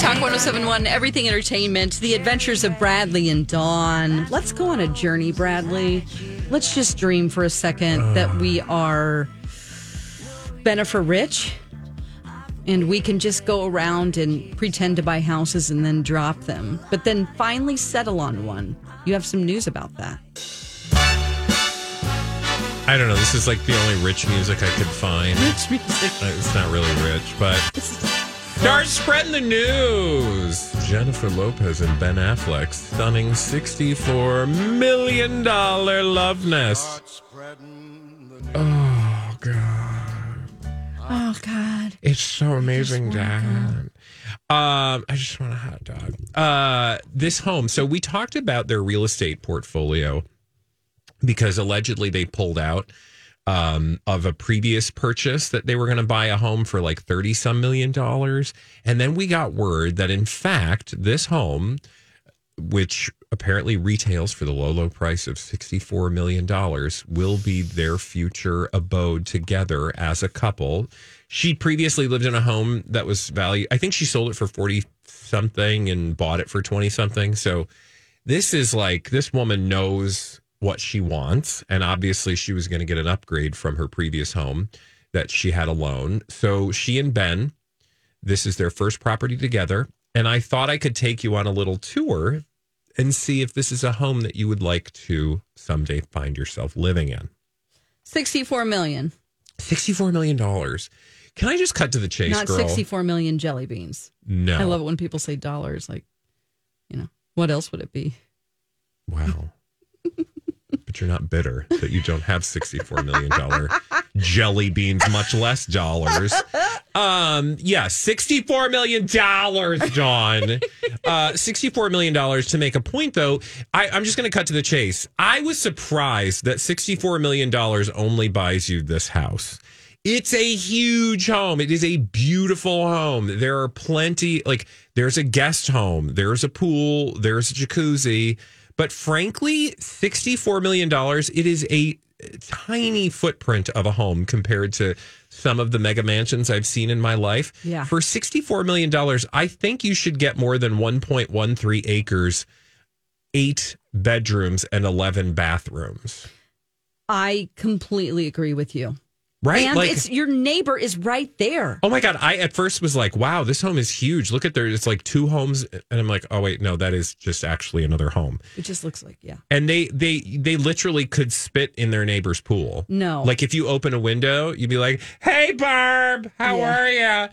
Talk 1071, Everything Entertainment, The Adventures of Bradley and Dawn. Let's go on a journey, Bradley. Let's just dream for a second that we are Bennifer rich and we can just go around and pretend to buy houses and then drop them, but then finally settle on one. You have some news about that. I don't know. This is like the only rich music I could find. Rich music. Uh, It's not really rich, but start spreading the news. Jennifer Lopez and Ben Affleck stunning sixty-four million dollar love nest. Oh God, Oh, God. it's so amazing, Dad. Um, I just want a hot dog. Uh, this home. So we talked about their real estate portfolio because allegedly they pulled out um, of a previous purchase that they were going to buy a home for like 30 some million dollars. And then we got word that, in fact, this home, which apparently retails for the low, low price of $64 million, will be their future abode together as a couple. She previously lived in a home that was valued, I think she sold it for 40 something and bought it for 20 something. So this is like, this woman knows what she wants. And obviously, she was going to get an upgrade from her previous home that she had alone. So she and Ben, this is their first property together. And I thought I could take you on a little tour and see if this is a home that you would like to someday find yourself living in. 64 million. $64 million. Can I just cut to the chase, Not girl? 64 million jelly beans. No. I love it when people say dollars. Like, you know, what else would it be? Wow. You're not bitter that you don't have $64 million jelly beans, much less dollars. Um, yeah, $64 million, John. Uh, $64 million to make a point, though. I, I'm just going to cut to the chase. I was surprised that $64 million only buys you this house. It's a huge home. It is a beautiful home. There are plenty, like, there's a guest home, there's a pool, there's a jacuzzi. But frankly, $64 million, it is a tiny footprint of a home compared to some of the mega mansions I've seen in my life. Yeah. For $64 million, I think you should get more than 1.13 acres, eight bedrooms, and 11 bathrooms. I completely agree with you. Right? And like, it's your neighbor is right there. Oh my god! I at first was like, "Wow, this home is huge. Look at there. It's like two homes." And I'm like, "Oh wait, no, that is just actually another home." It just looks like, yeah. And they they they literally could spit in their neighbor's pool. No. like if you open a window, you'd be like, "Hey, Barb, how Yeah. are you?"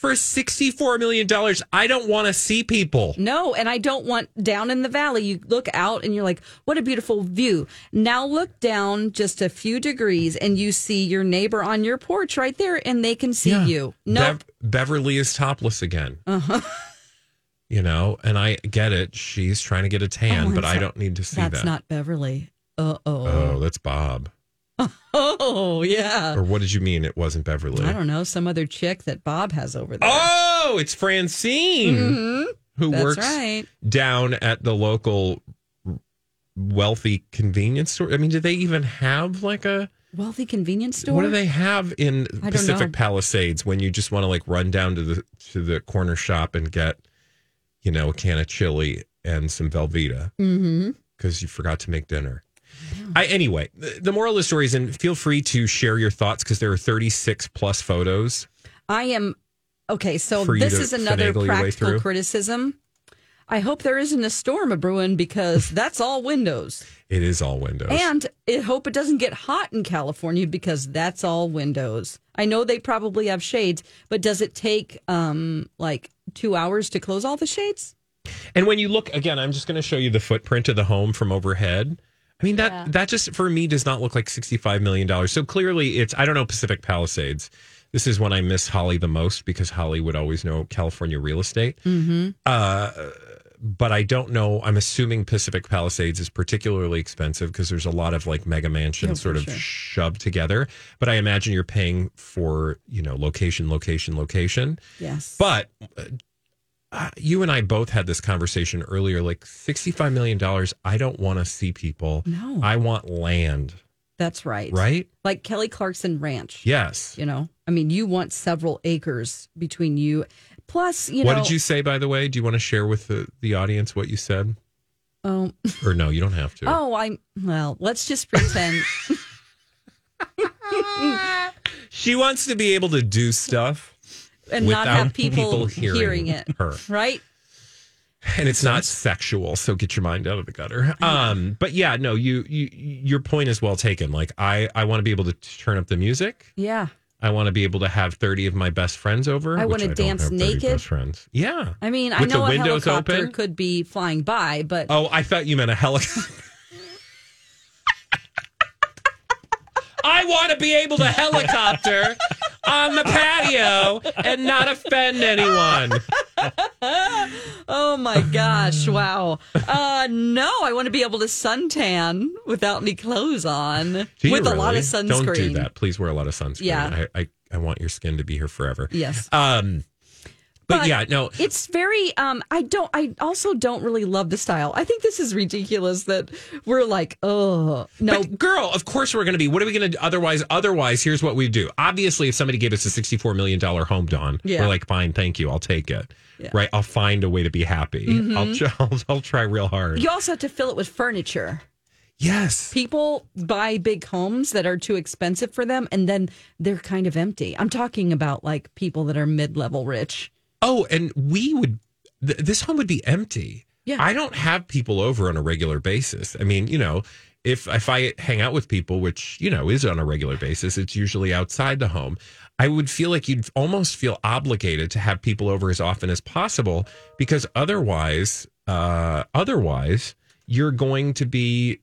For sixty four million dollars, I don't want to see people. No, and I don't want down in the valley. You look out and you're like, what a beautiful view. Now look down just a few degrees and you see your neighbor on your porch right there and they can see Yeah. you. No, Bev- Beverly is topless again. Uh-huh. You know, and I get it. She's trying to get a tan, Oh, but I don't need to see that's that. not Beverly. Uh oh, oh. that's Bob. Oh, yeah. Or what did you mean? It wasn't Beverly. I don't know. Some other chick that Bob has over there. Oh, it's Francine who Mm-hmm. That's works right. down at the local wealthy convenience store. I mean, do they even have like a Wealthy convenience store. what do they have in Pacific know. Palisades when you just want to like run down to the to the corner shop and get you know a can of chili and some Velveeta Mm-hmm. because you forgot to make dinner. I anyway, the, the moral of the story is, and feel free to share your thoughts because there are 36 plus photos. I am okay, so For you this to is another finagle your way practical through? criticism. I hope there isn't a storm a brewing because that's all windows. It is all windows. And I hope it doesn't get hot in California because that's all windows. I know they probably have shades, but does it take um like two hours to close all the shades? And when you look again, I'm just going to show you the footprint of the home from overhead. I mean that that just for me does not look like 65 million dollars. So clearly it's I don't know Pacific Palisades. This is when I miss Holly the most because Holly would always know California real estate. Mm-hmm. Uh, but I don't know. I'm assuming Pacific Palisades is particularly expensive because there's a lot of like mega mansions sort of shoved together. But I imagine you're paying for you know location, location, location. Yes. But uh, you and I both had this conversation earlier. Like $65 million, I don't want to see people. No. I want land, that's right. right? Like Kelly Clarkson Ranch. Yes. You know, I mean, you want several acres between you. Plus, you what know, What did you say, by the way? Do you want to share with the, the audience what you said? Oh, Or no, you don't have to. oh, I'm well. Let's just pretend. She wants to be able to do stuff and not have people, hearing, hearing, it. her. Right? and it's not sexual so get your mind out of the gutter um but yeah no you, you your point is well taken like i i want to be able to turn up the music Yeah. I want to be able to have 30 of my best friends over. I wanna dance naked. Best friends. Yeah. I mean, I With the know a windows helicopter open? could be flying by, but Oh, I thought you meant a helicopter. I want to be able to helicopter on the patio and not offend anyone. oh my gosh, wow. Uh no, I want to be able to suntan without any clothes on Do you with a lot of sunscreen. Don't do that. Please wear a lot of sunscreen. Yeah. I, I, I want your skin to be here forever. Yes. Um, but, yeah, no. It's very um I don't I also don't really love the style. I think this is ridiculous that we're like, oh no But girl, of course we're going to be. What are we going to do? Otherwise, otherwise, here's what we do. Obviously, if somebody gave us a $64 million home, Dawn, Yeah. we're like, fine, thank you. I'll take it. Right. I'll find a way to be happy. Mm-hmm. I'll, I'll, I'll try real hard. you also have to fill it with furniture. Yes. People buy big homes that are too expensive for them and then they're kind of empty. I'm talking about like people that are mid-level rich. Oh, and we would, th- this home would be empty. Yeah. I don't have people over on a regular basis. I mean, you know, if if I hang out with people, which you know is on a regular basis, it's usually outside the home. I would feel like you'd almost feel obligated to have people over as often as possible because otherwise, uh, otherwise you're going to be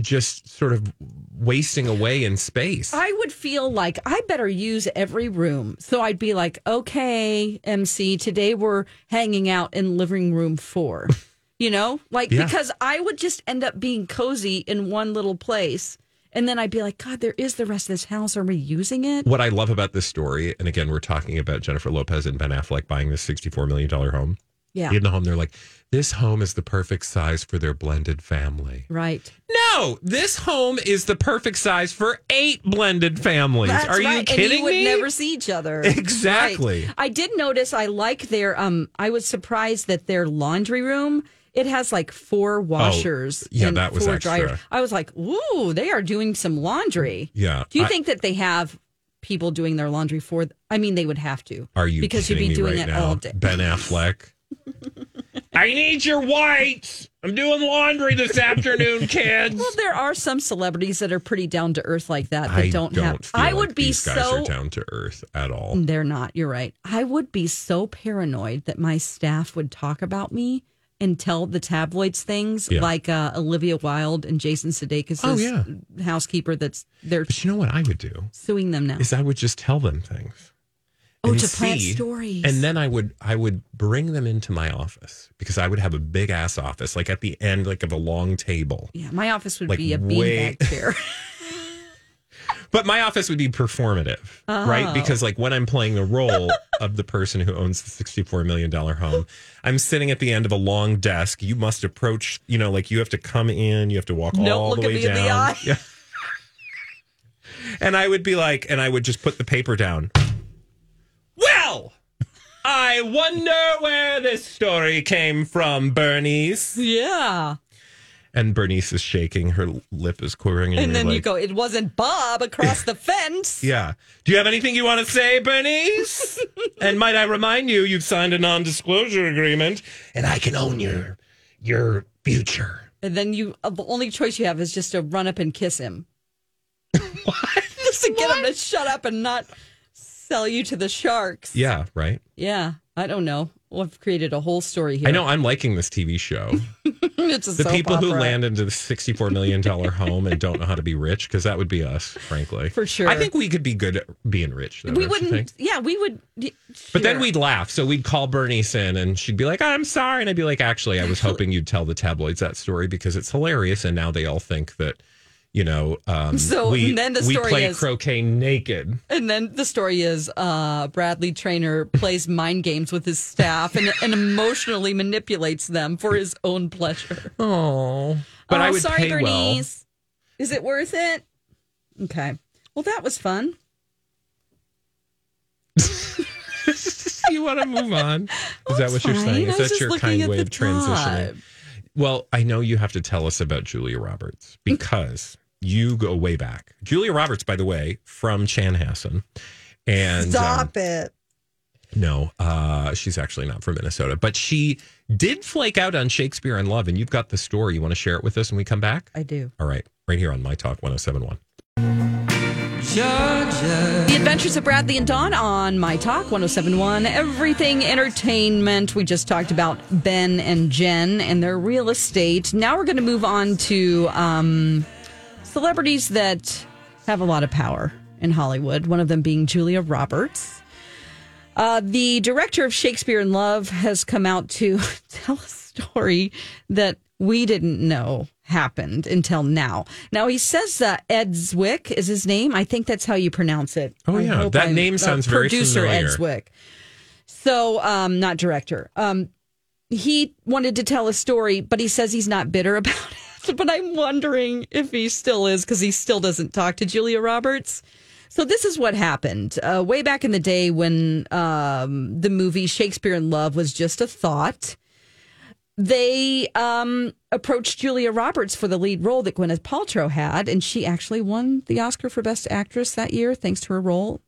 just sort of wasting away in space. I would feel like I better use every room. So I'd be like, okay, MC, today we're hanging out in living room four. you know, like Yeah. because I would just end up being cozy in one little place. And then I'd be like, God, there is the rest of this house. Are we using it? what I love about this story, and again, we're talking about Jennifer Lopez and Ben Affleck buying this $64 million home. Yeah. In the home, they're like, this home is the perfect size for their blended family. Right. No, this home is the perfect size for eight blended families. That's Are you right. kidding and you would me? never see each other. Exactly. Right. I did notice I like their um I was surprised that their laundry room it has like four washers Oh, yeah, and that was four extra. dryers. I was like, "Ooh, they are doing some laundry." Yeah, Do you I- think that they have people doing their laundry for I mean they would have to. Are you because you'd be doing right it now? all day. Ben Affleck. I need your whites. I'm doing laundry this afternoon, kids. Well, there are some celebrities that are pretty down to earth like that that I don't, don't have. feel I like would be these guys so are down to earth at all. They're not. You're right. I would be so paranoid that my staff would talk about me and tell the tabloids things Yeah. like uh, Olivia Wilde and Jason Sudeikis' Oh, yeah. housekeeper that's they're But you know what I would do suing them now. is I would just tell them things. Oh, to plant see- stories. And then I would I would bring them into my office because I would have a big ass office, like at the end, like of a long table. yeah, my office would Like, be a way- beanbag chair. But my office would be performative, Oh. right? Because like when I'm playing the role of the person who owns the $64 million home, I'm sitting at the end of a long desk. You must approach, you know, like you have to come in, you have to walk Don't all the way me down. the eye. Yeah. And I would be like, and I would just put the paper down. Well, I wonder where this story came from, Bernice. yeah. And Bernice is shaking, her lip is quivering, and, And you're then you go, it wasn't Bob across the fence. Yeah. Do you have anything you want to say, Bernice? and might I remind you, you've signed a non-disclosure agreement, and I can own your your future. And then you, uh, the only choice you have is just to run up and kiss him. What? Just to get him to shut up and not sell you to the sharks. Yeah, right. Yeah. I don't know. We've created a whole story here. I know I'm liking this TV show. it's a The people who land into the $64 million home and don't know how to be rich, because that would be us, frankly. For sure. I think we could be good at being rich, though. we wouldn't. Yeah, we would. y- But then we'd laugh. So we'd call Bernice in and she'd be like, I'm sorry. And I'd be like, actually, I was hoping you'd tell the tabloids that story because it's hilarious. And now they all think that, you know, um, So we, then the story we play is- croquet naked. And then the story is uh, Bradley Traynor plays mind games with his staff and, and emotionally manipulates them for his own pleasure. Oh. But oh, I would sorry, pay well. Bernice. Is it worth it? Okay. Well, that was fun. you want to move on? Is that what you're saying? Is that your kind way of transitioning? Well, I know you have to tell us about Julia Roberts because you go way back. Julia Roberts, by the way, from Chanhassen. And um, it. No, uh, she's actually not from Minnesota, but she did flake out on Shakespeare in Love, and you've got the story. You want to share it with us when we come back? I do. All right, right here on My Talk 1071. The Adventures of Bradley and Dawn on My Talk 1071, Everything Entertainment. We just talked about Ben and Jen and their real estate. Now we're going to move on to um, celebrities that have a lot of power in Hollywood, one of them being Julia Roberts. Uh, the director of Shakespeare in Love has come out to tell a story that we didn't know happened until now. Now he says uh, Ed Zwick is his name. I think that's how you pronounce it. Oh, I yeah. That I'm- name uh, sounds very producer Ed. Zwick. So, um, not director. Um, he wanted to tell a story, but he says he's not bitter about it. But I'm wondering if he still is because he still doesn't talk to Julia Roberts. So this is what happened uh, way back in the day when um, the movie Shakespeare in Love was just a thought. They um, approached Julia Roberts for the lead role that Gwyneth Paltrow had, and she actually won the Oscar for Best Actress that year thanks to her role.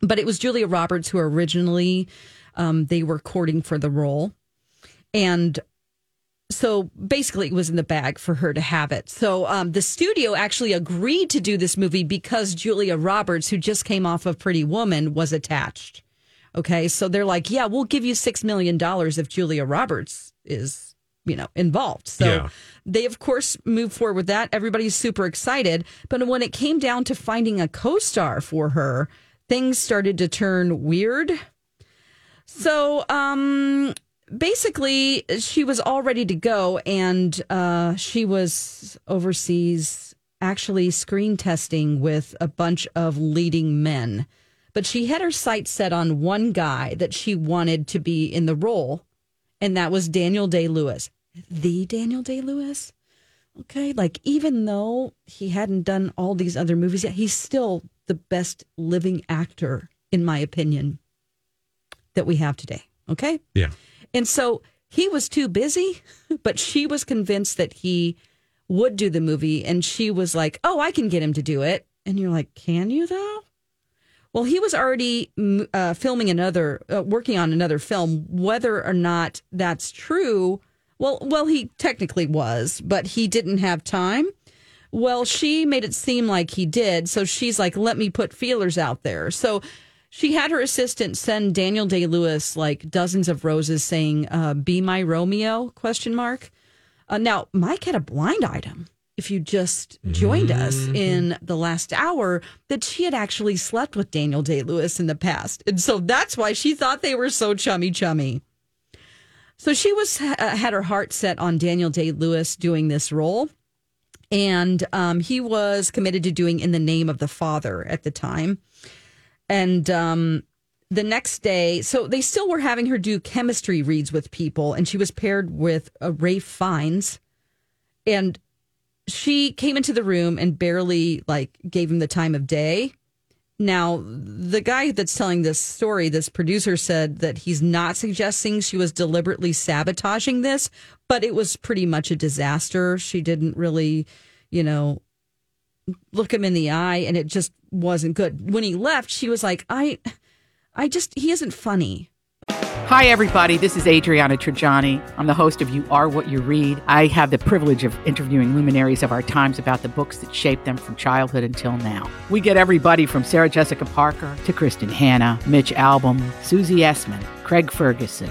But it was Julia Roberts who originally um, they were courting for the role, and so basically it was in the bag for her to have it. So um, the studio actually agreed to do this movie because Julia Roberts, who just came off of Pretty Woman, was attached. Okay, so they're like, yeah, we'll give you six million dollars if Julia Roberts is, you know, involved. So Yeah. they of course move forward with that. Everybody's super excited, but when it came down to finding a co-star for her, things started to turn weird. So, um, basically, she was all ready to go, and uh, she was overseas actually screen testing with a bunch of leading men. But she had her sights set on one guy that she wanted to be in the role, and that was Daniel Day Lewis. The Daniel Day Lewis? Okay, like even though he hadn't done all these other movies yet, he's still the best living actor, in my opinion, that we have today. Okay. Yeah. And so he was too busy, but she was convinced that he would do the movie. And she was like, oh, I can get him to do it. And you're like, can you though? Well, he was already uh, filming another, uh, working on another film. Whether or not that's true, well, well, he technically was, but he didn't have time. Well, she made it seem like he did, so she's like, "Let me put feelers out there." So she had her assistant send Daniel Day Lewis like dozens of roses, saying, uh, "Be my Romeo?" Question mark. Uh, now, Mike had a blind item. If you just joined us in the last hour, that she had actually slept with Daniel Day Lewis in the past, and so that's why she thought they were so chummy chummy. So she was uh, had her heart set on Daniel Day Lewis doing this role, and um, he was committed to doing "In the Name of the Father" at the time. And um, the next day, so they still were having her do chemistry reads with people, and she was paired with uh, Ralph Fiennes, and she came into the room and barely like gave him the time of day. now, the guy that's telling this story, this producer said that he's not suggesting she was deliberately sabotaging this, but it was pretty much a disaster. She didn't really, you know, look him in the eye and it just wasn't good. When he left, she was like, I I just he isn't funny. Hi, everybody. This is Adriana Trigiani. I'm the host of You Are What You Read. I have the privilege of interviewing luminaries of our times about the books that shaped them from childhood until now. We get everybody from Sarah Jessica Parker to Kristin Hannah, Mitch Albom, Susie Essman, Craig Ferguson,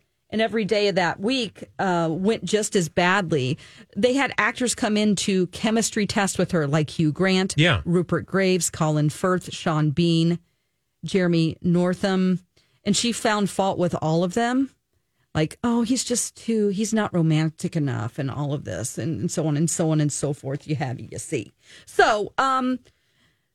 and every day of that week uh, went just as badly. They had actors come in to chemistry test with her, like Hugh Grant, Yeah. Rupert Graves, Colin Firth, Sean Bean, Jeremy Northam, and she found fault with all of them. Like, oh, he's just too, he's not romantic enough, and all of this, and, and so on and so on and so forth. You have, you see. So, um,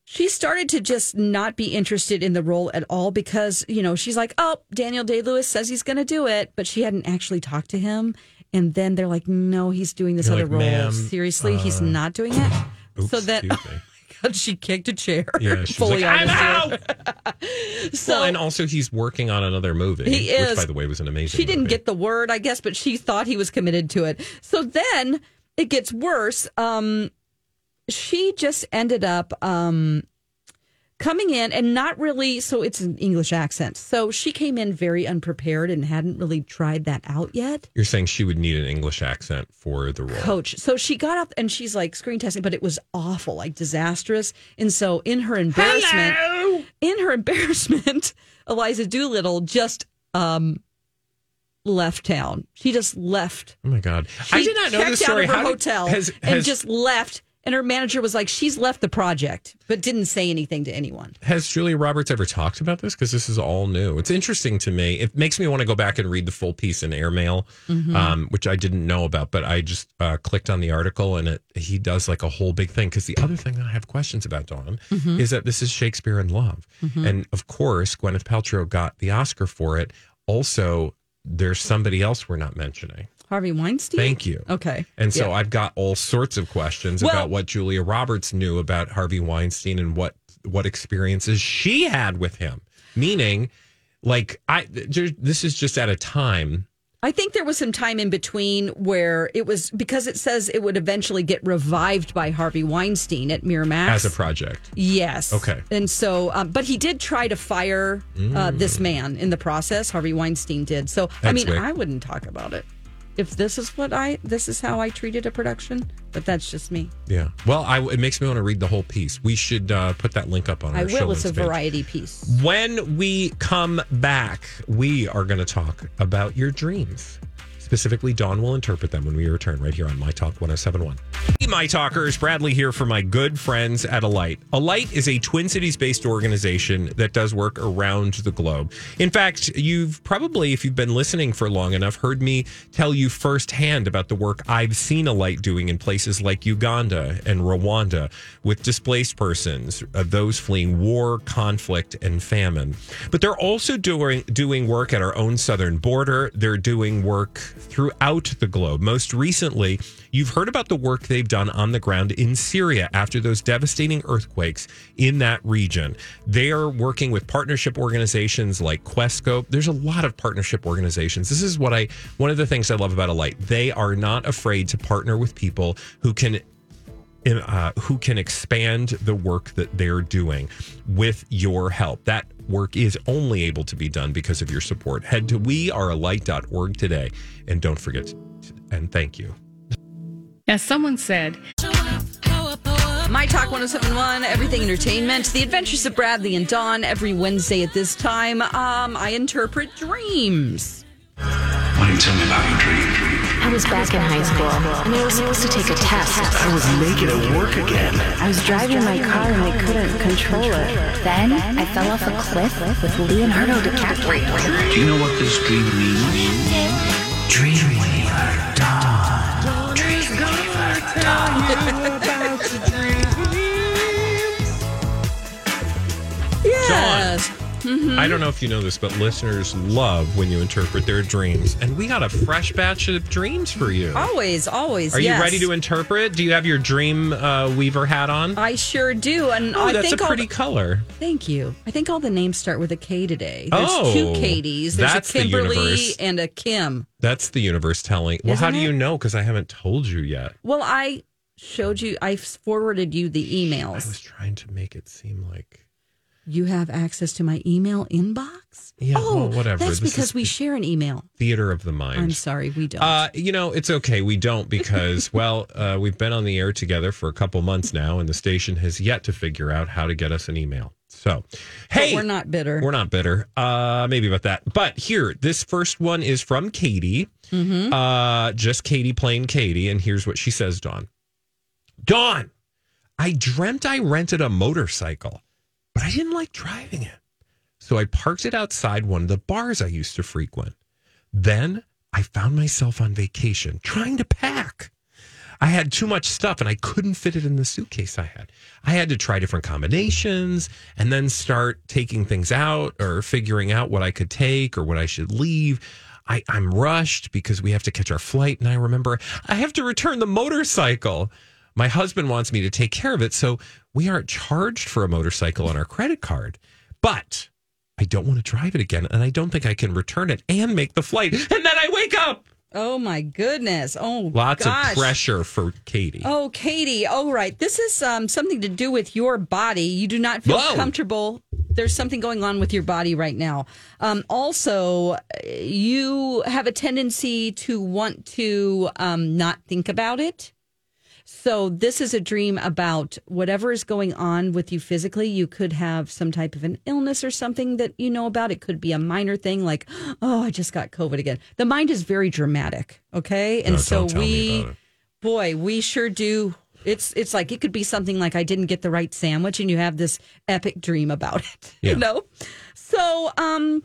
she started to just not be interested in the role at all because you know she's like oh daniel day lewis says he's going to do it but she hadn't actually talked to him and then they're like no he's doing this You're other like, role "Ma'am, seriously he's uh, not doing it Oops, so then. God, she kicked a chair Yeah, she's fully like, on I'm out. so well, and also he's working on another movie, He is. which, by the way, was an amazing. she didn't get the word i guess but she thought he was committed to it so then it gets worse um she just ended up um coming in and not really so it's an english accent so she came in very unprepared and hadn't really tried that out yet You're saying she would need an English accent for the role. coach so she got up and she's like screen testing but it was awful like disastrous and so in her embarrassment in her embarrassment eliza doolittle just um left town she just left Oh my god! she I did not know checked this story. out of her How did- hotel has- and just left. And her manager was like, "She's left the project, but didn't say anything to anyone." Has Julia Roberts ever talked about this? Because this is all new. It's interesting to me. It makes me want to go back and read the full piece in Airmail, Mm-hmm. um, which I didn't know about. But I just uh, clicked on the article, and it he does like a whole big thing. Because the other thing that I have questions about, Dawn, Mm-hmm. is that this is Shakespeare in Love, and of course Gwyneth Paltrow got the Oscar for it. Also, there's somebody else we're not mentioning. Harvey Weinstein. Thank you. Okay. And so Yeah. I've got all sorts of questions Well- about what Julia Roberts knew about Harvey Weinstein and what what experiences she had with him. Meaning, like I, this is just at a time. I think there was some time in between where it was because it says it would eventually get revived by Harvey Weinstein at Miramax As a project, Yes. Okay. And so, um, but he did try to fire uh, this man in the process. Harvey Weinstein did. So, I Mm. Mean, weird. I wouldn't talk about it if this is what I, this is how I treated a production. But that's just me. yeah. Well, I, it makes me want to read the whole piece. We should uh, put that link up on our I show will. It's a page. variety piece. When we come back, we are going to talk about your dreams. Specifically, Dawn will interpret them when we return right here on My Talk 1071. Hey, My Talkers, Bradley here for my good friends at Alight. Alight is a Twin Cities based organization that does work around the globe. In fact, you've probably, if you've been listening for long enough, heard me tell you firsthand about the work I've seen Alight doing in places like Uganda and Rwanda with displaced persons, uh, those fleeing war, conflict, and famine. But they're also doing doing work at our own southern border. They're doing work throughout the globe. Most recently, you've heard about the work they've done on the ground in Syria after those devastating earthquakes in that region. They are working with partnership organizations like Questscope. There's a lot of partnership organizations. This is what I one of the things I love about Alight. They are not afraid to partner with people who can uh, who can expand the work that they're doing with your help. That work is only able to be done because of your support. Head to wearealight.org today and don't forget to, and thank you. As someone said, My Talk 1071, Everything Entertainment, The Adventures of Bradley and Dawn, every Wednesday at this time. Um, I interpret dreams. Why don't you tell me about your dream? I was back in high school, and I was supposed to take a test. I was naked at work again. I was driving my car and I couldn't control it. Then I fell off a cliff with Leonardo DiCaprio. Do you know what this dream means? Dream Weaver Dawn. Dream Weaver Dawn. Yes. I don't know if you know this, but listeners love when you interpret their dreams. And we got a fresh batch of dreams for you. Always, always. Are yes. you ready to interpret? Do you have your dream uh, weaver hat on? I sure do. And Oh, I that's a think all pretty the- color. Thank you. I think all the names start with a K today. There's Oh, two Katies. There's that's a the Kimberly universe. and a Kim. That's the universe telling. Well, how Isn't do you know? Because I haven't told you yet. Well, I showed you, I forwarded you the emails. I was trying to make it seem like. You have access to my email inbox? Yeah, oh, well, whatever. That's This because we share an email. Theater of the mind. I'm sorry, we don't. Uh, you know, it's okay. We don't because, well, uh, we've been on the air together for a couple months now, and the station has yet to figure out how to get us an email. So, hey, but we're not bitter. We're not bitter. Uh, maybe about that. But here, this first one is from Katie. Mm-hmm. Uh, just Katie, plain Katie. And here's what she says, Dawn. Dawn, I dreamt I rented a motorcycle, but I didn't like driving it. So I parked it outside one of the bars I used to frequent. Then I found myself on vacation trying to pack. I had too much stuff and I couldn't fit it in the suitcase I had. I had to try different combinations and then start taking things out or figuring out what I could take or what I should leave. I, I'm rushed because we have to catch our flight. And I remember I have to return the motorcycle. My husband wants me to take care of it. So we aren't charged for a motorcycle on our credit card. But I don't want to drive it again. And I don't think I can return it and make the flight. And then I wake up. oh my goodness. Oh, Lots gosh. of pressure for Katie. Oh, Katie. Oh, right. This is um, something to do with your body. You do not feel Whoa. comfortable. There's something going on with your body right now. Um, also, you have a tendency to want to um, not think about it. So, this is a dream about whatever is going on with you physically. You could have some type of an illness or something that you know about. It could be a minor thing like, oh, I just got COVID again. The mind is very dramatic. Okay. And No, so don't tell me we, boy, we sure do. It's it's like it could be something like I didn't get the right sandwich, and you have this epic dream about it. Yeah. You know, so um,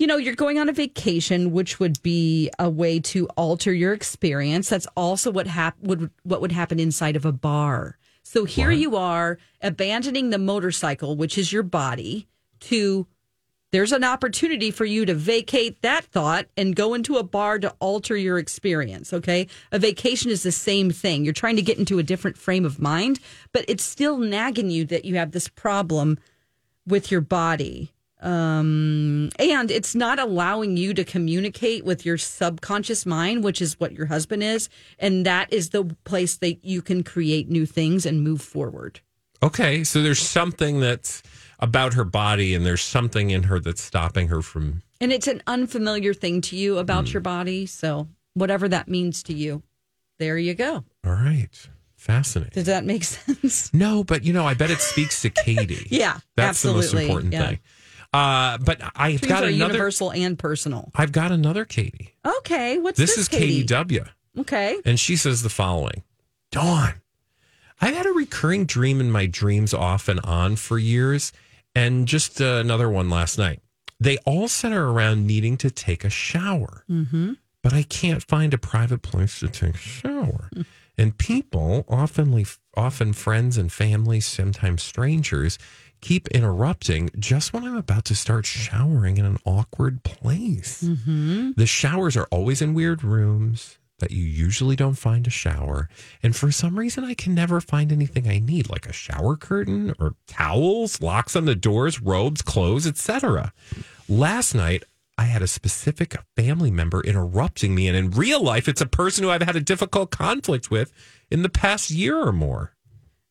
you know, you're going on a vacation, which would be a way to alter your experience. That's also what hap- would what would happen inside of a bar. So here you are abandoning the motorcycle, which is your body, to there's an opportunity for you to vacate that thought and go into a bar to alter your experience. Okay. A vacation is the same thing. You're trying to get into a different frame of mind, but it's still nagging you that you have this problem with your body. Um, and it's not allowing you to communicate with your subconscious mind, which is what your husband is. And that is the place that you can create new things and move forward. Okay, so there's something that's about her body, and there's something in her that's stopping her from. And it's an unfamiliar thing to you about your body. So, whatever that means to you, there you go. All right, fascinating. Does that make sense? No, but you know, I bet it speaks to Katie. Yeah, that's the most important Yeah. thing. Uh, but I've Dreams got are another. universal and personal. I've got another Katie. Okay, what's This this? is Katie W. Okay. And she says the following Dawn, I've had a recurring dream in my dreams off and on for years, and just uh, another one last night. They all center around needing to take a shower, Mm-hmm. but I can't find a private place to take a shower. And people, often, often friends and family, sometimes strangers, keep interrupting just when I'm about to start showering in an awkward place. Mm-hmm. The showers are always in weird rooms that you usually don't find a shower. And for some reason, I can never find anything I need, like a shower curtain or towels, locks on the doors, robes, clothes, etc. Last night, I had a specific family member interrupting me. And in real life, it's a person who I've had a difficult conflict with in the past year or more.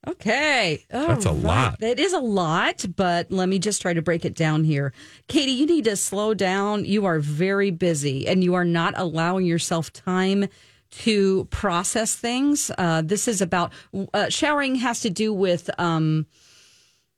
Okay. That's a All right. lot. That is a lot, but let me just try to break it down here. Katie, you need to slow down. You are very busy and you are not allowing yourself time to process things. Uh, this is about uh, showering has to do with. Um,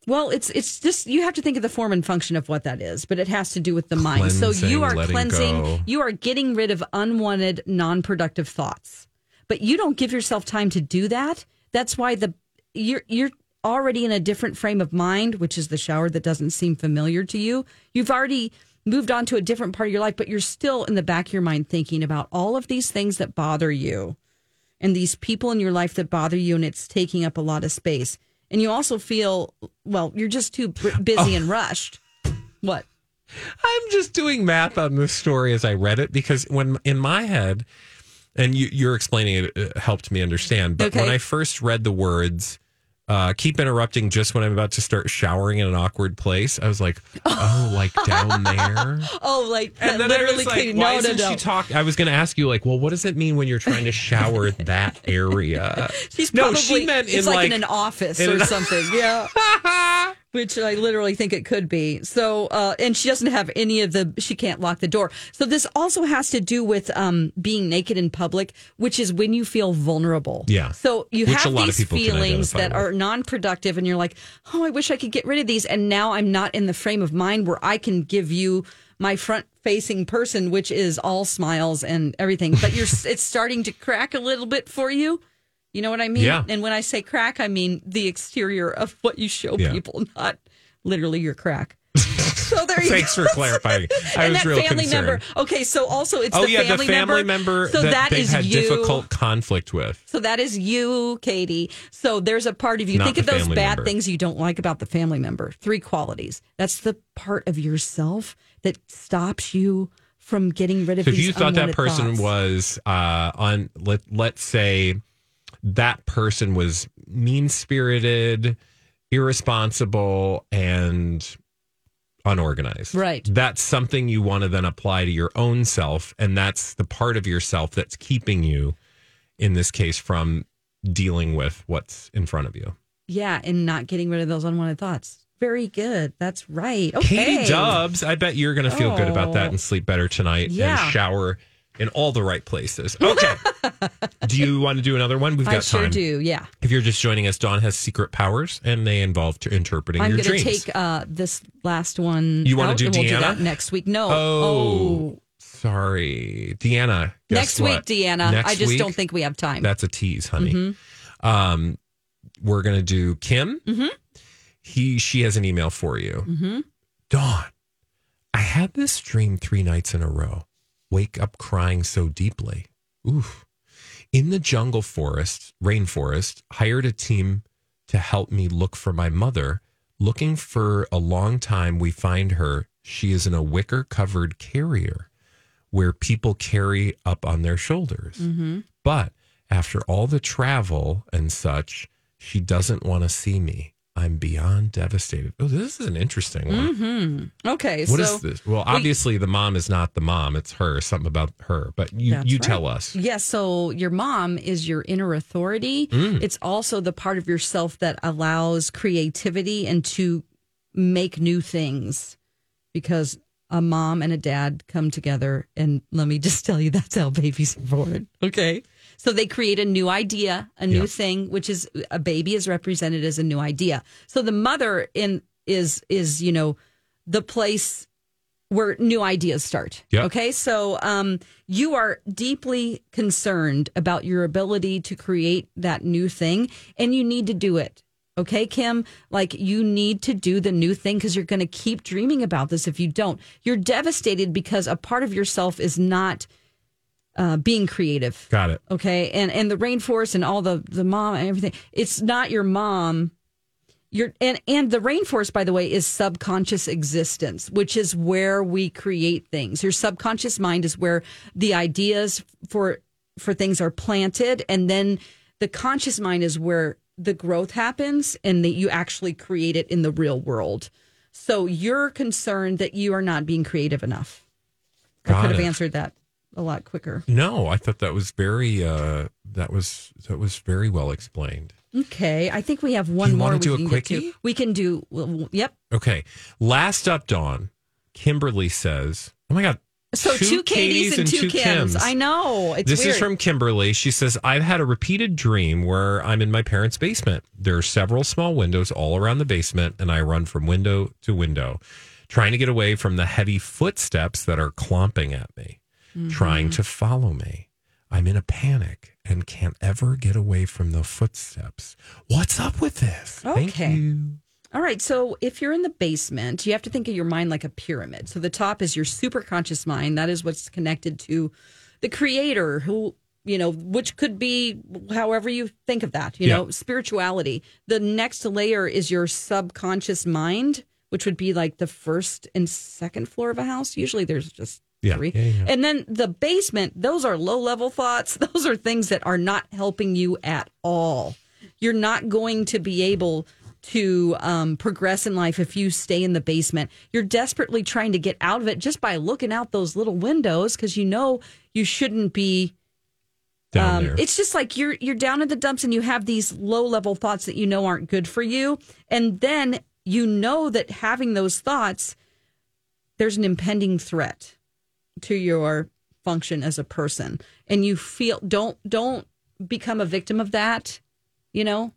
well, it's it's just you have to think of the form and function of what that is, but it has to do with the mind. So you are cleansing, go. you are getting rid of unwanted, non-productive thoughts. But you don't give yourself time to do that. That's why the you're you're already in a different frame of mind, which is the shower that doesn't seem familiar to you. You've already moved on to a different part of your life, but you're still in the back of your mind thinking about all of these things that bother you and these people in your life that bother you, and it's taking up a lot of space. And you also feel, well, you're just too busy and rushed. What? I'm just doing math on this story as I read it because when in my head, and you, you're explaining it uh, helped me understand. But when I first read the words, uh, keep interrupting just when I'm about to start showering in an awkward place, I was like, oh, like down there. Oh, like And then literally I was like, why no, no, isn't no. she talk? I was going to ask you, like, well, what does it mean when you're trying to shower that area? She's no, probably she meant it's in like, like, in an office in or an- something. Yeah. Which I literally think it could be. So, uh, and she doesn't have any of the, she can't lock the door. So this also has to do with um, being naked in public, which is when you feel vulnerable. Yeah. So you Which have these feelings that with. are non productive, and you're like, oh, I wish I could get rid of these. And now I'm not in the frame of mind where I can give you my front facing person, which is all smiles and everything. But you're, it's starting to crack a little bit for you. You know what I mean? Yeah. And when I say crack, I mean the exterior of what you show Yeah. people, not literally your crack. so there you go. Thanks go. for clarifying. I and was that real family concerned. member. Okay, so also it's oh the yeah, family the family member. member, So that, that had you. difficult conflict with. So that is you, Katie. So there's a part of you. Not Think of those bad member. things you don't like about the family member. Three qualities. That's the part of yourself that stops you from getting rid of. So if you thought that person thoughts. was uh, on, let let's say that person was mean spirited, irresponsible, and unorganized. Right. That's something you want to then apply to your own self, and that's the part of yourself that's keeping you, in this case, from dealing with what's in front of you. yeah, and not getting rid of those unwanted thoughts. Very good. That's right. Okay. Katie Dubs, I bet you're going to feel good about that Oh. and sleep better tonight Yeah. and shower in all the right places. Okay. do you want to do another one? We've got time. I sure time. do. Yeah. If you're just joining us, Dawn has secret powers and they involve t- interpreting I'm your going to dreams. take uh, this last one. You wanna do and we'll Deanna? that next week. No. Oh, sorry. Deanna. next week. Deanna. Next I just week? don't think we have time. That's a tease, honey. Mhm. Um, we're going to do Kim. Mhm. He, she has an email for you. Mm-hmm. Dawn, I had this dream three nights in a row. Wake up crying so deeply. Oof. In the jungle forest, rainforest, hired a team to help me look for my mother. Looking for a long time, we find her. She is in a wicker covered carrier where people carry up on their shoulders. Mm-hmm. But after all the travel and such, she doesn't want to see me. I'm beyond devastated. Oh, this is an interesting one. Mm-hmm. Okay. What so is this? Well, obviously the mom is not the mom; it's her. Something about her, but you you right. tell us. Yes. so your mom is your inner authority. Mm. It's also the part of yourself that allows creativity and to make new things because a mom and a dad come together. And let me just tell you, that's how babies are born. Okay. So they create a new idea, a new Yeah. thing, which is a baby is represented as a new idea. So the mother in is is you know the place where new ideas start. Yep. Okay. So um, you are deeply concerned about your ability to create that new thing, and you need to do it. Okay, Kim? Like you need to do the new thing because you're going to keep dreaming about this if you don't. You're devastated because a part of yourself is not uh, being creative. Got it. Okay. And and the rainforest and all the the mom and everything. It's not your mom. Your and and the rainforest, by the way, is subconscious existence, which is where we create things. Your subconscious mind is where the ideas for for things are planted, and then the conscious mind is where the growth happens, and that you actually create it in the real world. So you're concerned that you are not being creative enough. I Got could have it. answered that a lot quicker. No, I thought that was very uh that was that was very well explained. Okay, I think we have one more. we do a can get to. We can do. well, Yep. Okay. Last up, Dawn, Kimberly says, "Oh my god, So two, Katies and, two Kims. I know. It's this weird. is from Kimberly. She says, I've had a repeated dream where I'm in my parents' basement. There are several small windows all around the basement, and I run from window to window, trying to get away from the heavy footsteps that are clomping at me, trying to mm-hmm. follow me. I'm in a panic and can't ever get away from the footsteps. What's up with this? Thank Okay. you. All right. So if you're in the basement, you have to think of your mind like a pyramid. So the top is your superconscious mind. That is what's connected to the creator who, you know, which could be however you think of that, you Yeah. know, spirituality. The next layer is your subconscious mind, which would be like the first and second floor of a house. Usually there's just Yeah, yeah, yeah. And then the basement, those are low level thoughts. Those are things that are not helping you at all. You're not going to be able to um, progress in life if you stay in the basement. You're desperately trying to get out of it just by looking out those little windows because you know you shouldn't be. Down Um, there. it's just like you're you're down in the dumps and you have these low level thoughts that you know aren't good for you, and then you know that having those thoughts, there's an impending threat to your function as a person and you feel don't don't become a victim of that you know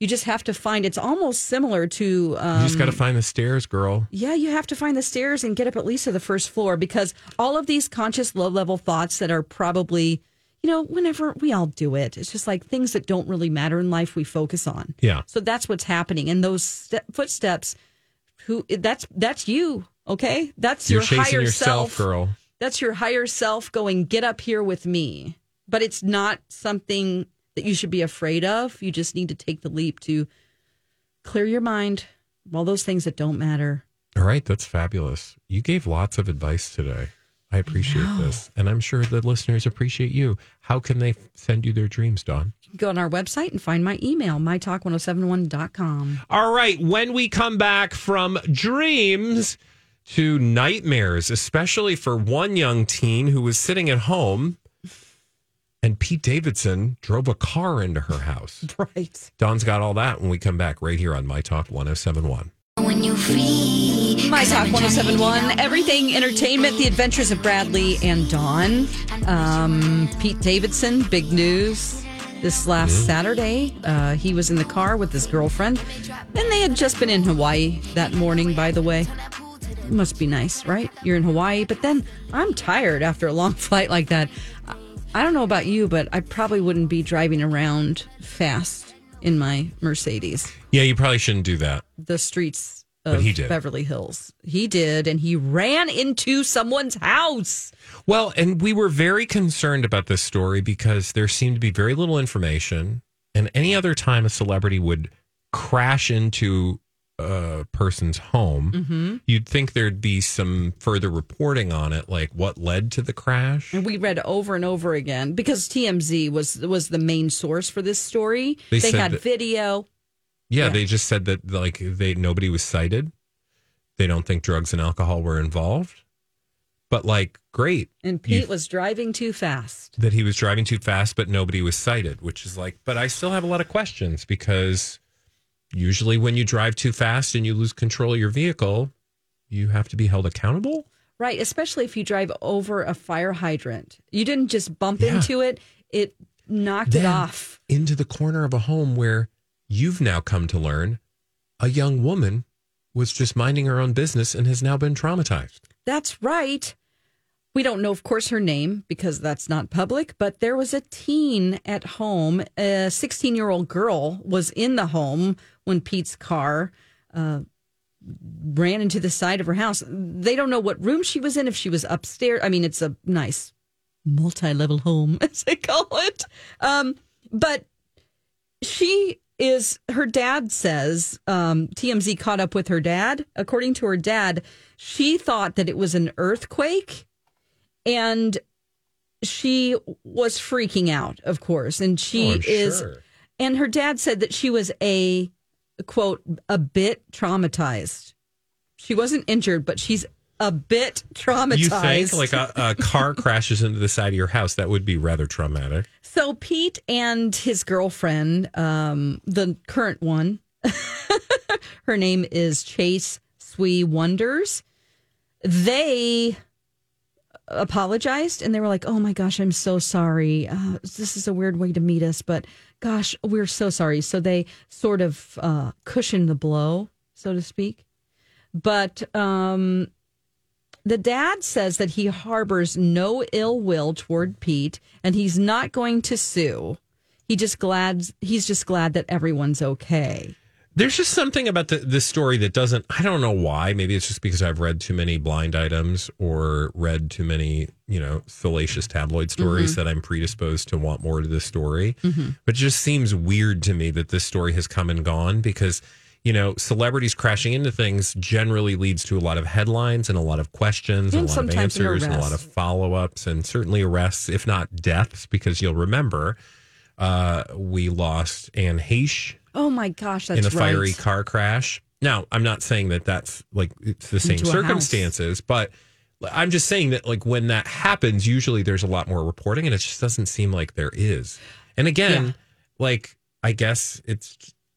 you just have to find it's almost similar to um, you just got to find the stairs, girl. yeah you have to find the stairs and get up at least to the first floor because all of these conscious low level thoughts that are probably you know whenever we all do it it's just like things that don't really matter in life we focus on Yeah. so that's what's happening and those ste- footsteps who that's that's you okay that's You're your chasing higher yourself, self girl. That's your higher self going, get up here with me. But it's not something that you should be afraid of. You just need to take the leap to clear your mind, all those things that don't matter. All right, that's fabulous. You gave lots of advice today. I appreciate this. And I'm sure the listeners appreciate you. How can they send you their dreams, Dawn? You can go on our website and find my email, mytalk1071.com. All right, when we come back from dreams to nightmares, especially for one young teen who was sitting at home and Pete Davidson drove a car into her house. Right. Dawn's got all that when we come back right here on My Talk 1071. When you free. My Talk 1071, everything entertainment, the adventures of Bradley and Dawn. Um, Pete Davidson, big news. This last Saturday, uh, he was in the car with his girlfriend, and they had just been in Hawaii that morning, by the way. It must be nice, right? You're in Hawaii, but then I'm tired after a long flight like that. I- don't know about you, but I probably wouldn't be driving around fast in my Mercedes Yeah, you probably shouldn't do that. the streets But of he did. Beverly Hills. He did, and he ran into someone's house. Well, and we were very concerned about this story because there seemed to be very little information. And any other time a celebrity would crash into a person's home, Mm-hmm. you'd think there'd be some further reporting on it, like what led to the crash. And we read over and over again because TMZ was was the main source for this story. They They, had that- video. Yeah, Yeah. they just said that like they nobody was cited. They don't think drugs and alcohol were involved. But like, great And Pete You- was driving too fast. that he was driving too fast, but nobody was cited, which is like, but I still have a lot of questions because usually when you drive too fast and you lose control of your vehicle, you have to be held accountable. Right, especially if you drive over a fire hydrant. You didn't just bump Yeah. into it, it knocked it off. Into the corner of a home where you've now come to learn a young woman was just minding her own business and has now been traumatized. That's right. We don't know, of course, her name because that's not public, but there was a teen at home. A 16 year old girl was in the home when Pete's car uh, ran into the side of her house. They don't know what room she was in, if she was upstairs. I mean, it's a nice multi level home, as they call it. Um, but she is her dad says um, TMZ caught up with her dad. According to her dad, she thought that it was an earthquake, and she was freaking out, of course. And she Oh, is, sure. and her dad said that she was a quote a bit traumatized. She wasn't injured, but she's a bit traumatized. You think like a, a car crashes into the side of your house? That would be rather traumatic. So Pete and his girlfriend, um, the current one, her name is Chase Sui Wonders. They apologized and they were like, "Oh my gosh, I'm so sorry. Uh, this is a weird way to meet us, but gosh, we're so sorry." So they sort of uh, cushioned the blow, so to speak. But um, the dad says that he harbors no ill will toward Pete, and he's not going to sue. He just glad he's just glad that everyone's okay. There's just something about the this story that doesn't. I don't know why. Maybe it's just because I've read too many blind items or read too many, you know, fallacious tabloid stories that I'm predisposed to want more to this story. But it just seems weird to me that this story has come and gone because, you know, celebrities crashing into things generally leads to a lot of headlines and a lot of questions, And and a lot of an answers, and a lot of follow ups, and certainly arrests, if not deaths, because you'll remember uh, we lost Anne Heche Oh my gosh, that's in a fiery right. car crash. Now, I'm not saying that that's like it's the same Into circumstances, but I'm just saying that like when that happens, usually there's a lot more reporting, and it just doesn't seem like there is. And again, Yeah. like I guess it's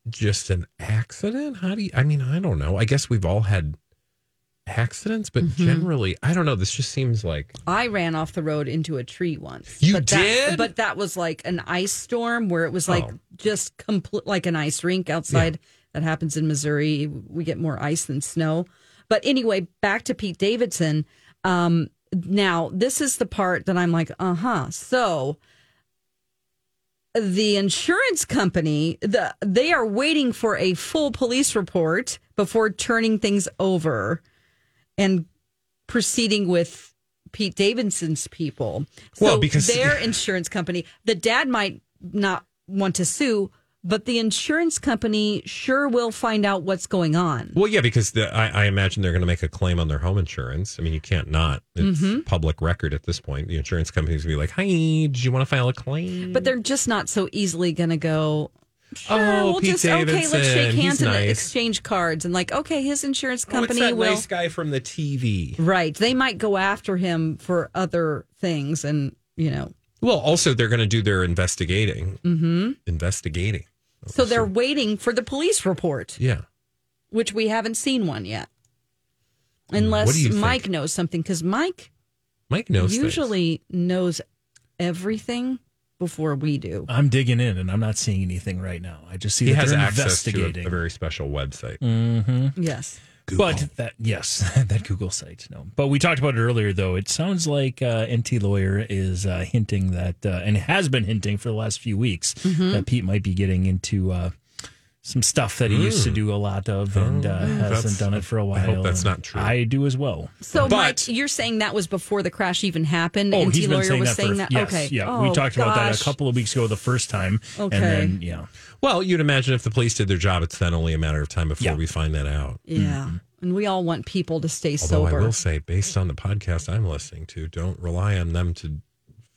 just an accident. How do you? I mean, I don't know. I guess we've all had accidents, but Mm-hmm. generally, I don't know. This just seems like I ran off the road into a tree once. You but that- did? but that was like an ice storm where it was like Oh. just complete like an ice rink outside. That happens in Missouri. We get more ice than snow. But anyway, back to Pete Davidson. Um, now, this is the part that I'm like, uh huh. So the insurance company, the they are waiting for a full police report before turning things over and proceeding with Pete Davidson's people. So Well, because- their insurance company, the dad might not want to sue, but the insurance company sure will find out what's going on. Well, yeah, because the, I, I imagine they're going to make a claim on their home insurance. I mean, you can't not. It's Mm-hmm. public record at this point. The insurance companies will be like, "Hi, did you want to file a claim?" But they're just not so easily going to go. Sure, Oh, we'll Pete just okay. Let's shake hands he's and nice. exchange cards, and like, okay, his insurance oh, it's company that will. nice guy from the TV. Right, they might go after him for other things, and you know, Well, also they're going to do their investigating. Mm-hmm. Investigating. so they're waiting for the police report. Yeah. which we haven't seen one yet. Unless What do you think? Mike knows something, because Mike Mike knows. things. usually knows everything before we do. I'm digging in, and I'm not seeing anything right now. I just see he that has they're access to a, a very special website. Yes. But that yes, that Google site. No, but we talked about it earlier. Though it sounds like uh, Enty Lawyer is uh, hinting that, uh, and has been hinting for the last few weeks, Mm-hmm. that Pete might be getting into uh, some stuff that he used to do a lot of and uh, hasn't Mm. done it for a while. hope that's not true. I do as well. So, But- Mike, you're saying that was before the crash even happened? Oh, Enty he's been saying was that saying for that. yes, okay. yeah. Oh, we talked about that a couple of weeks ago, the first time. Okay. and then yeah, Well, you'd imagine if the police did their job, it's then only a matter of time before Yeah. we find that out. Yeah, and we all want people to stay Although sober. I will say, based on the podcast I'm listening to, don't rely on them to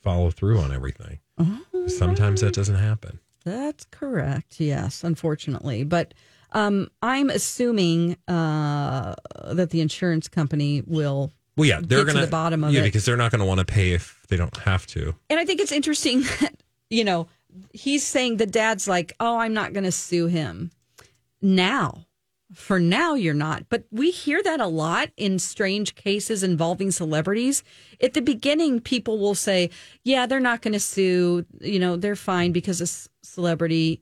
follow through on everything. Oh, Sometimes that doesn't happen. That's correct. Yes, unfortunately, but um, I'm assuming uh, that the insurance company will. Well, yeah, they're gonna the bottom of yeah, it. because they're not going to want to pay if they don't have to. And I think it's interesting that you know he's saying the dad's like, "Oh, I'm not going to sue him now." For now, you're not. But we hear that a lot in strange cases involving celebrities. At the beginning, people will say, yeah, they're not going to sue. You know, they're fine because a celebrity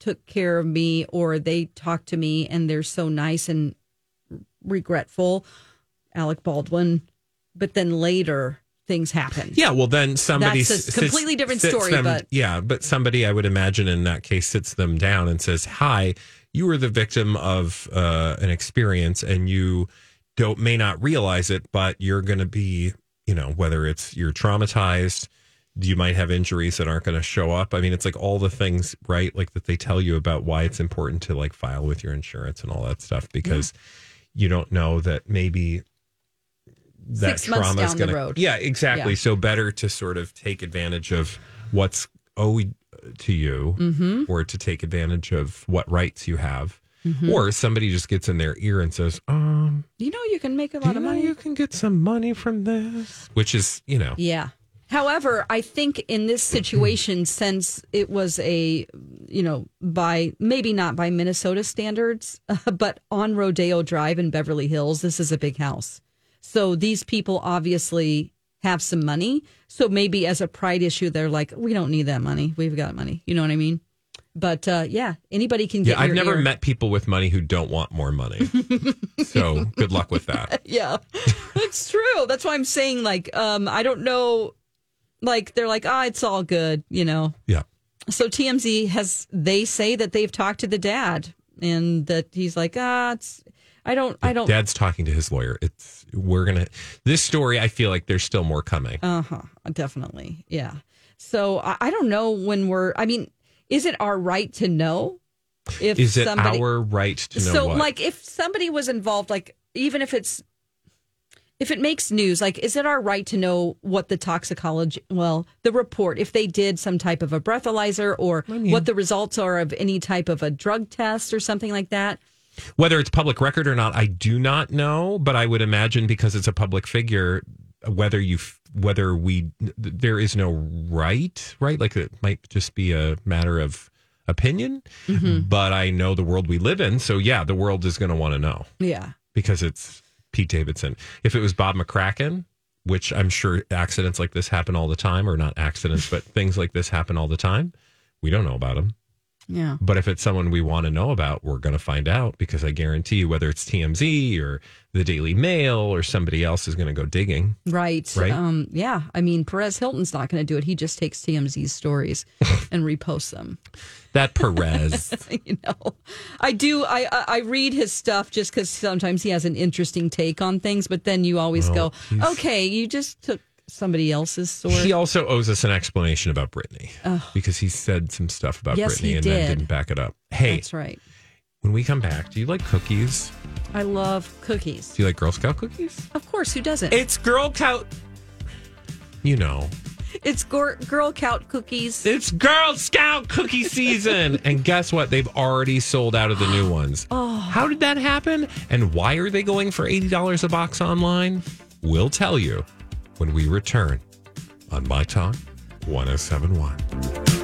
took care of me or they talked to me and they're so nice and regretful. Alec Baldwin. But then later, things happen. Yeah, well, then somebody That's a sits- completely different sits story, them- but- yeah, but somebody I would imagine in that case sits them down and says, "Hi, you were the victim of uh, an experience, and you don't may not realize it, but you're going to be, you know, whether it's you're traumatized." You might have injuries that aren't going to show up. I mean, it's like all the things, right? Like that they tell you about why it's important to like file with your insurance and all that stuff because you don't know that maybe that Six trauma is down the going road. Yeah, exactly. Yeah. So better to sort of take advantage of what's owed to you, Mm-hmm. or to take advantage of what rights you have, Mm-hmm. or somebody just gets in their ear and says, "Um, You know, you can make a lot of money. you can get some money from this," which is, you know, Yeah. However, I think in this situation, since it was a, you know, by maybe not by Minnesota standards, but on Rodeo Drive in Beverly Hills, this is a big house. So these people obviously have some money. So maybe as a pride issue, they're like, we don't need that money. We've got money. You know what I mean? But uh, yeah, anybody can get. Yeah, I've never ear. met people with money who don't want more money. so good luck with that. Yeah, it's true. That's why I'm saying, like, um, I don't know. Like, they're like, ah, it's all good, you know. Yeah. So TMZ has they say that they've talked to the dad and that he's like, ah, it's. I don't. I don't. Dad's talking to his lawyer. It's we're gonna this story. I feel like there's still more coming. Uh huh. Definitely. Yeah. So I, I don't know when we're. I mean, is it our right to know if Is it somebody? our right to know so what? like if somebody was involved, like even if it's if it makes news, like is it our right to know what the toxicology? Well, the report if they did some type of a breathalyzer or what the results are of any type of a drug test or something like that. Whether it's public record or not, I do not know, but I would imagine because it's a public figure, whether you whether we there is no right, right? Like it might just be a matter of opinion, Mm-hmm. but I know the world we live in, so yeah, the world is going to want to know Yeah. because it's Pete Davidson. If it was Bob McCracken, which I'm sure accidents like this happen all the time, or not accidents, but things like this happen all the time, we don't know about him. Yeah. But if it's someone we want to know about, we're going to find out because I guarantee you, whether it's TMZ or the Daily Mail or somebody else is going to go digging. Right. Right? Um, yeah. I mean, Perez Hilton's not going to do it. He just takes TMZ's stories and reposts them. That Perez. you know, I do. I I read his stuff just because sometimes he has an interesting take on things. But then you always Well, go, he's- okay, you just took somebody else's story. he also owes us an explanation about Britney because he said some stuff about Yes, Britney he and did. then didn't back it up. Hey, That's right. when we come back, do you like cookies? I love cookies. Do you like Girl Scout cookies? Of course, who doesn't? It's Girl Scout. You know, It's Gor- Girl Scout cookies. it's Girl Scout cookie season. and guess what? They've already sold out of the new ones. Oh. How did that happen? And why are they going for $80 a box online? We'll tell you when we return on My Talk 1071.